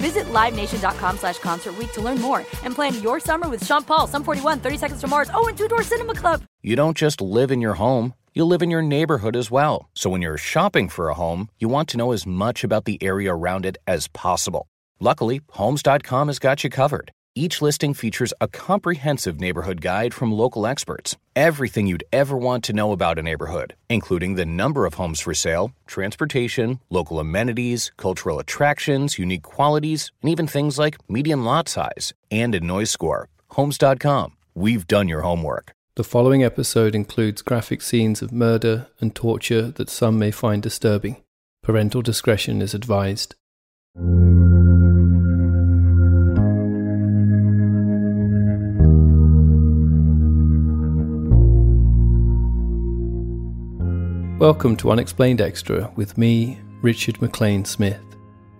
Visit LiveNation.com slash Concert to learn more and plan your summer with Sean Paul, Sum 41, 30 Seconds to Mars, oh, and Two Door Cinema Club. You don't just live in your home, you live in your neighborhood as well. So when you're shopping for a home, you want to know as much about the area around it as possible. Luckily, Homes.com has got you covered. Each listing features a comprehensive neighborhood guide from local experts. Everything you'd ever want to know about a neighborhood, including the number of homes for sale, transportation, local amenities, cultural attractions, unique qualities, and even things like median lot size and a noise score. Homes.com. We've done your homework. The following episode includes graphic scenes of murder and torture that some may find disturbing. Parental discretion is advised. Welcome to Unexplained Extra with me, Richard McLean Smith,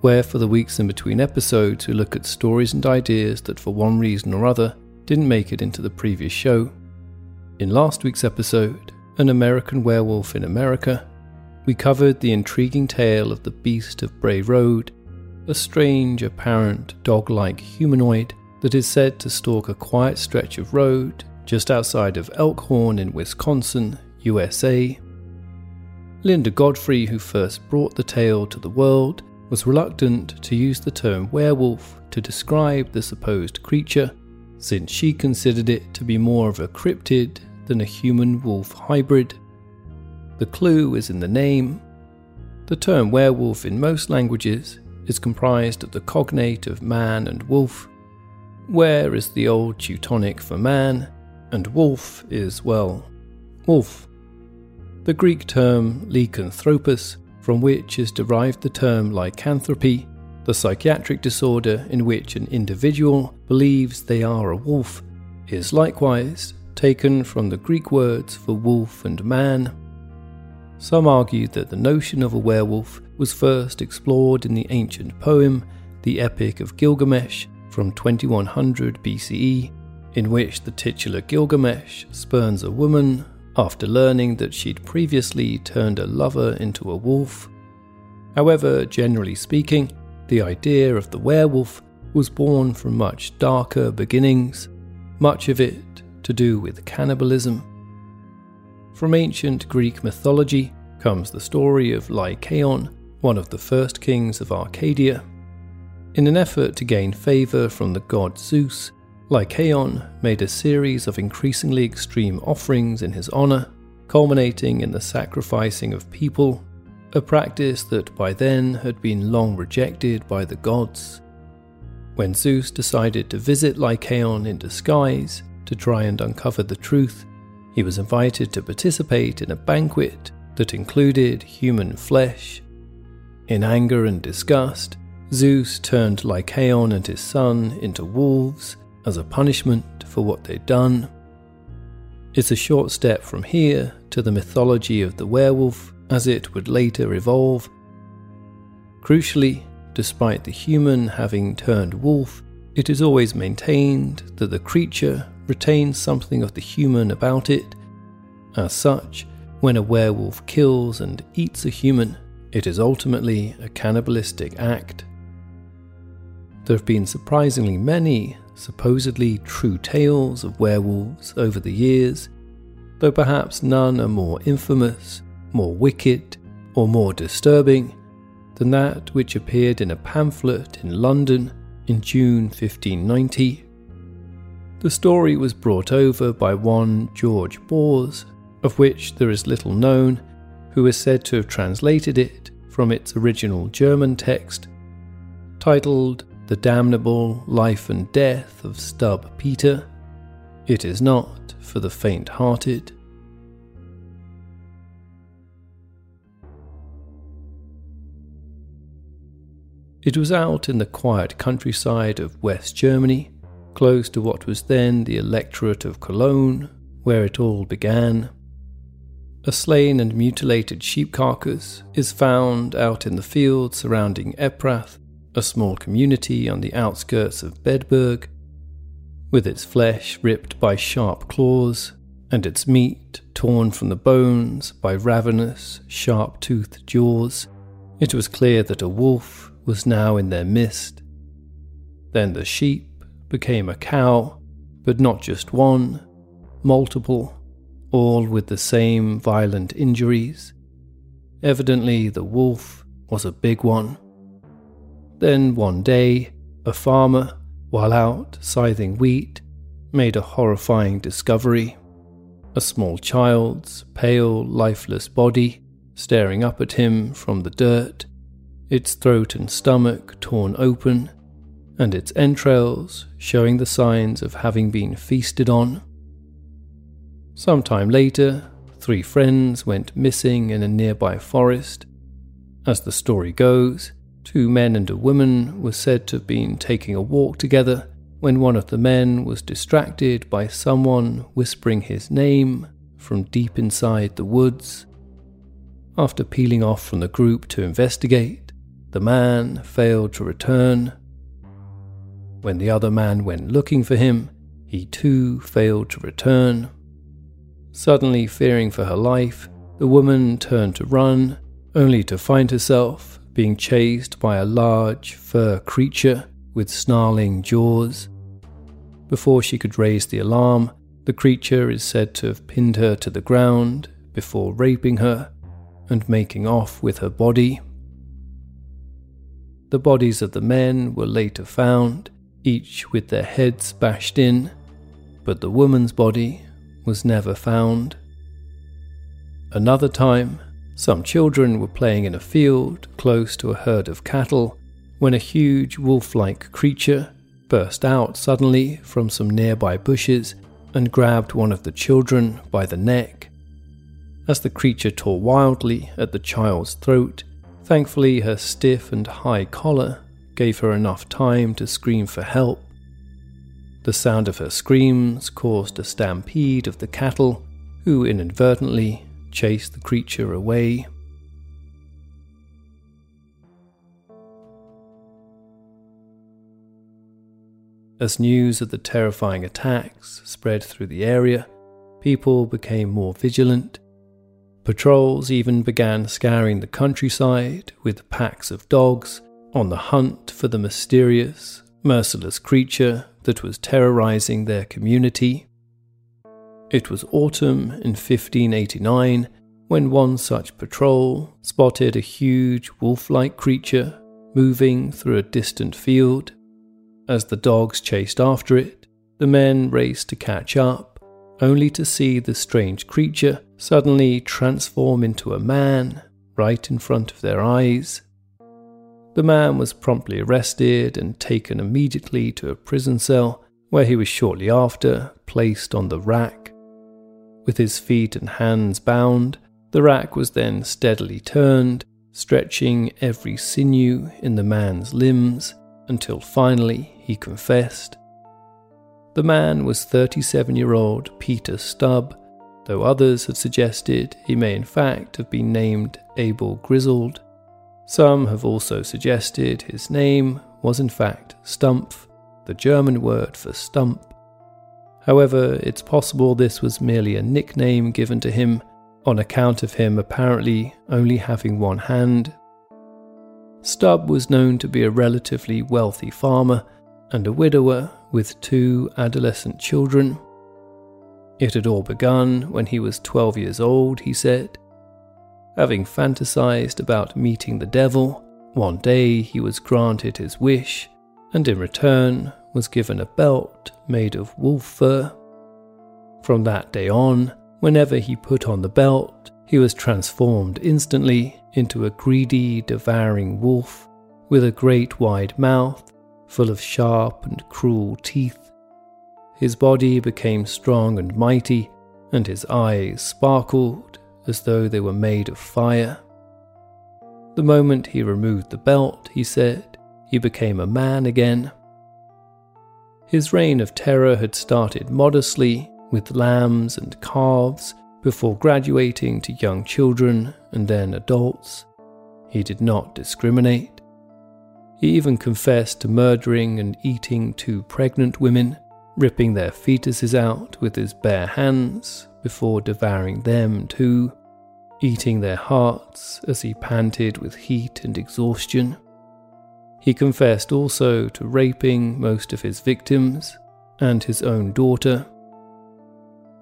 where for the weeks in between episodes we look at stories and ideas that for one reason or other didn't make it into the previous show. In last week's episode, An American Werewolf in America, we covered the intriguing tale of the Beast of Bray Road, a strange, apparent, dog like humanoid that is said to stalk a quiet stretch of road just outside of Elkhorn in Wisconsin, USA, Linda Godfrey, who first brought the tale to the world, was reluctant to use the term werewolf to describe the supposed creature, since she considered it to be more of a cryptid than a human wolf hybrid. The clue is in the name. The term werewolf in most languages is comprised of the cognate of man and wolf. Were is the old Teutonic for man, and wolf is, well, wolf. The Greek term lycanthropus, from which is derived the term lycanthropy, the psychiatric disorder in which an individual believes they are a wolf, is likewise taken from the Greek words for wolf and man. Some argue that the notion of a werewolf was first explored in the ancient poem, the Epic of Gilgamesh, from 2100 BCE, in which the titular Gilgamesh spurns a woman after learning that she'd previously turned a lover into a wolf. However, generally speaking, the idea of the werewolf was born from much darker beginnings, much of it to do with cannibalism. From ancient Greek mythology comes the story of Lycaon, one of the first kings of Arcadia. In an effort to gain favour from the god Zeus, Lycaon made a series of increasingly extreme offerings in his honour, culminating in the sacrificing of people, a practice that by then had been long rejected by the gods. When Zeus decided to visit Lycaon in disguise to try and uncover the truth, he was invited to participate in a banquet that included human flesh. In anger and disgust, Zeus turned Lycaon and his son into wolves as a punishment for what they'd done. It's a short step from here to the mythology of the werewolf as it would later evolve. Crucially, despite the human having turned wolf, it is always maintained that the creature retains something of the human about it. As such, when a werewolf kills and eats a human, it is ultimately a cannibalistic act. There have been surprisingly many supposedly true tales of werewolves over the years, though perhaps none are more infamous, more wicked, or more disturbing than that which appeared in a pamphlet in London in June 1590. The story was brought over by one George Bores, of which there is little known, who is said to have translated it from its original German text, titled The Damnable Life and Death of Stubbe Peeter. It is not for the faint hearted. It was out in the quiet countryside of West Germany, close to what was then the electorate of Cologne, where it all began. A slain and mutilated sheep carcass is found out in the fields surrounding Epprath, a small community on the outskirts of Bedburg, with its flesh ripped by sharp claws and its meat torn from the bones by ravenous, sharp toothed jaws. It was clear that a wolf was now in their midst. Then the sheep became a cow, but not just one, multiple, all with the same violent injuries. Evidently, the wolf was a big one. Then one day, a farmer, while out scything wheat, made a horrifying discovery. A small child's pale, lifeless body staring up at him from the dirt its throat and stomach torn open, and its entrails showing the signs of having been feasted on. Some time later, three friends went missing in a nearby forest. As the story goes, two men and a woman were said to have been taking a walk together when one of the men was distracted by someone whispering his name from deep inside the woods. After peeling off from the group to investigate, the man failed to return. When the other man went looking for him, he too failed to return. Suddenly fearing for her life, the woman turned to run, only to find herself being chased by a large fur creature with snarling jaws. Before she could raise the alarm, the creature is said to have pinned her to the ground before raping her and making off with her body. The bodies of the men were later found, each with their heads bashed in, but the woman's body was never found. Another time, some children were playing in a field close to a herd of cattle when a huge wolf like creature burst out suddenly from some nearby bushes and grabbed one of the children by the neck. As the creature tore wildly at the child's throat, Thankfully, her stiff and high collar gave her enough time to scream for help. The sound of her screams caused a stampede of the cattle, who inadvertently chased the creature away. As news of the terrifying attacks spread through the area, people became more vigilant Patrols even began scouring the countryside with packs of dogs on the hunt for the mysterious, merciless creature that was terrorizing their community. It was autumn in 1589 when one such patrol spotted a huge wolf like creature moving through a distant field. As the dogs chased after it, the men raced to catch up only to see the strange creature suddenly transform into a man right in front of their eyes. The man was promptly arrested and taken immediately to a prison cell, where he was shortly after placed on the rack. With his feet and hands bound, the rack was then steadily turned, stretching every sinew in the man's limbs until finally he confessed the man was 37 year old Peter Stubb, though others have suggested he may in fact have been named Abal Griswold. Some have also suggested his name was in fact Stumpf, the German word for stump. However, it's possible this was merely a nickname given to him on account of him apparently only having one hand. Stubb was known to be a relatively wealthy farmer and a widower with two adolescent children. It had all begun when he was 12 years old, he said. Having fantasized about meeting the devil, one day he was granted his wish, and in return was given a belt made of wolf fur. From that day on, whenever he put on the belt, he was transformed instantly into a greedy, devouring wolf with a great wide mouth full of sharp and cruel teeth. His body became strong and mighty, and his eyes sparkled as though they were made of fire. The moment he removed the belt, he said, he became a man again. His reign of terror had started modestly with lambs and calves before graduating to young children and then adults. He did not discriminate. He even confessed to murdering and eating two pregnant women, ripping their fetuses out with his bare hands before devouring them too, eating their hearts as he panted with heat and exhaustion. He confessed also to raping most of his victims and his own daughter.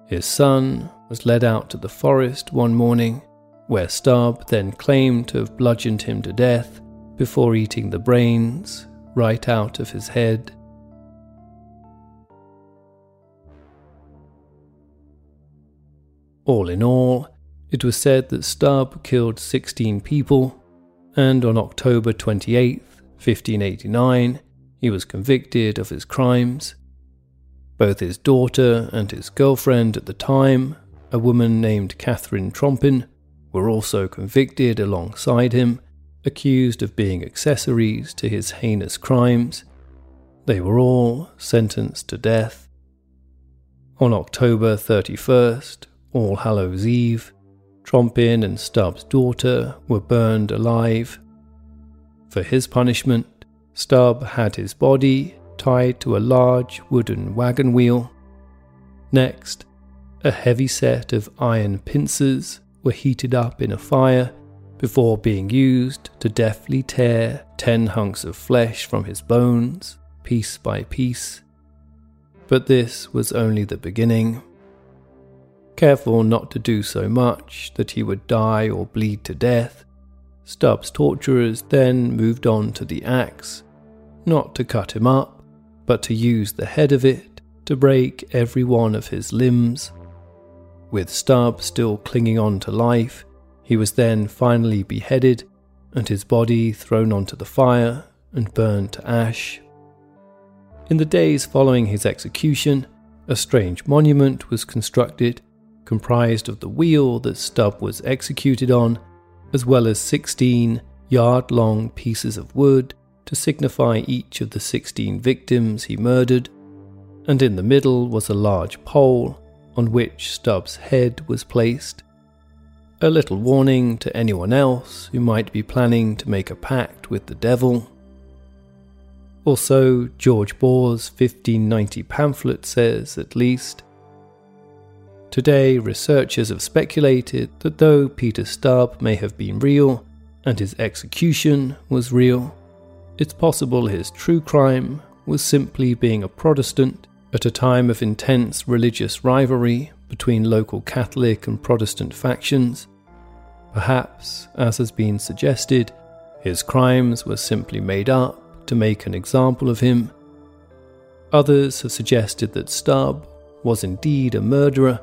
His son was led out to the forest one morning, where Stubb then claimed to have bludgeoned him to death before eating the brains right out of his head. All in all, it was said that Stubb killed 16 people, and on October 28, 1589, he was convicted of his crimes. Both his daughter and his girlfriend at the time, a woman named Catherine Trompin, were also convicted alongside him accused of being accessories to his heinous crimes. They were all sentenced to death. On October 31st, All Hallows Eve, Trompin and Stubb's daughter were burned alive. For his punishment, Stubb had his body tied to a large wooden wagon wheel. Next, a heavy set of iron pincers were heated up in a fire before being used to deftly tear ten hunks of flesh from his bones, piece by piece. But this was only the beginning. Careful not to do so much that he would die or bleed to death, Stubbs' torturers then moved on to the axe, not to cut him up, but to use the head of it to break every one of his limbs. With Stubb still clinging on to life, he was then finally beheaded and his body thrown onto the fire and burned to ash. In the days following his execution, a strange monument was constructed, comprised of the wheel that Stubb was executed on, as well as 16 yard long pieces of wood to signify each of the 16 victims he murdered, and in the middle was a large pole on which Stubb's head was placed. A little warning to anyone else who might be planning to make a pact with the devil. Also, George Bores' 1590 pamphlet says, at least, Today, researchers have speculated that though Peter Stubb may have been real and his execution was real, it's possible his true crime was simply being a Protestant at a time of intense religious rivalry between local Catholic and Protestant factions. Perhaps, as has been suggested, his crimes were simply made up to make an example of him. Others have suggested that Stubb was indeed a murderer,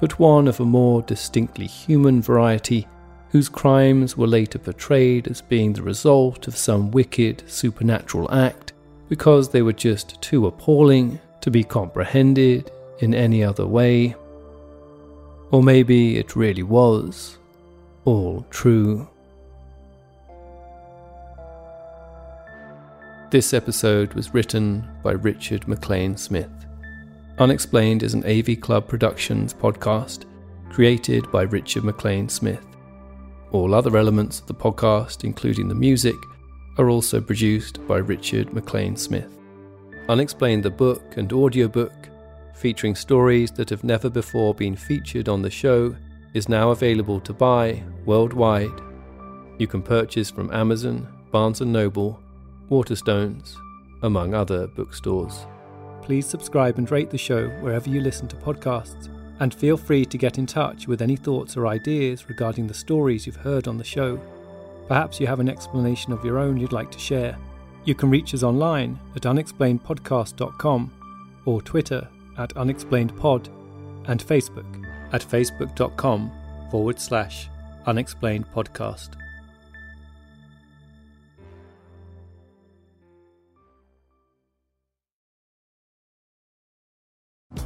but one of a more distinctly human variety, whose crimes were later portrayed as being the result of some wicked supernatural act because they were just too appalling to be comprehended in any other way. Or maybe it really was all true. This episode was written by Richard McLean Smith. Unexplained is an AV Club Productions podcast created by Richard McLean Smith. All other elements of the podcast, including the music, are also produced by Richard McLean Smith. Unexplained the book and audiobook, featuring stories that have never before been featured on the show, is now available to buy worldwide. You can purchase from Amazon, Barnes & Noble, Waterstones, among other bookstores. Please subscribe and rate the show wherever you listen to podcasts, and feel free to get in touch with any thoughts or ideas regarding the stories you've heard on the show. Perhaps you have an explanation of your own you'd like to share You can reach us online at unexplainedpodcast.com or Twitter at unexplainedpod and Facebook at facebook.com forward slash unexplainedpodcast.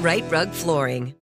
Rite Rug Flooring.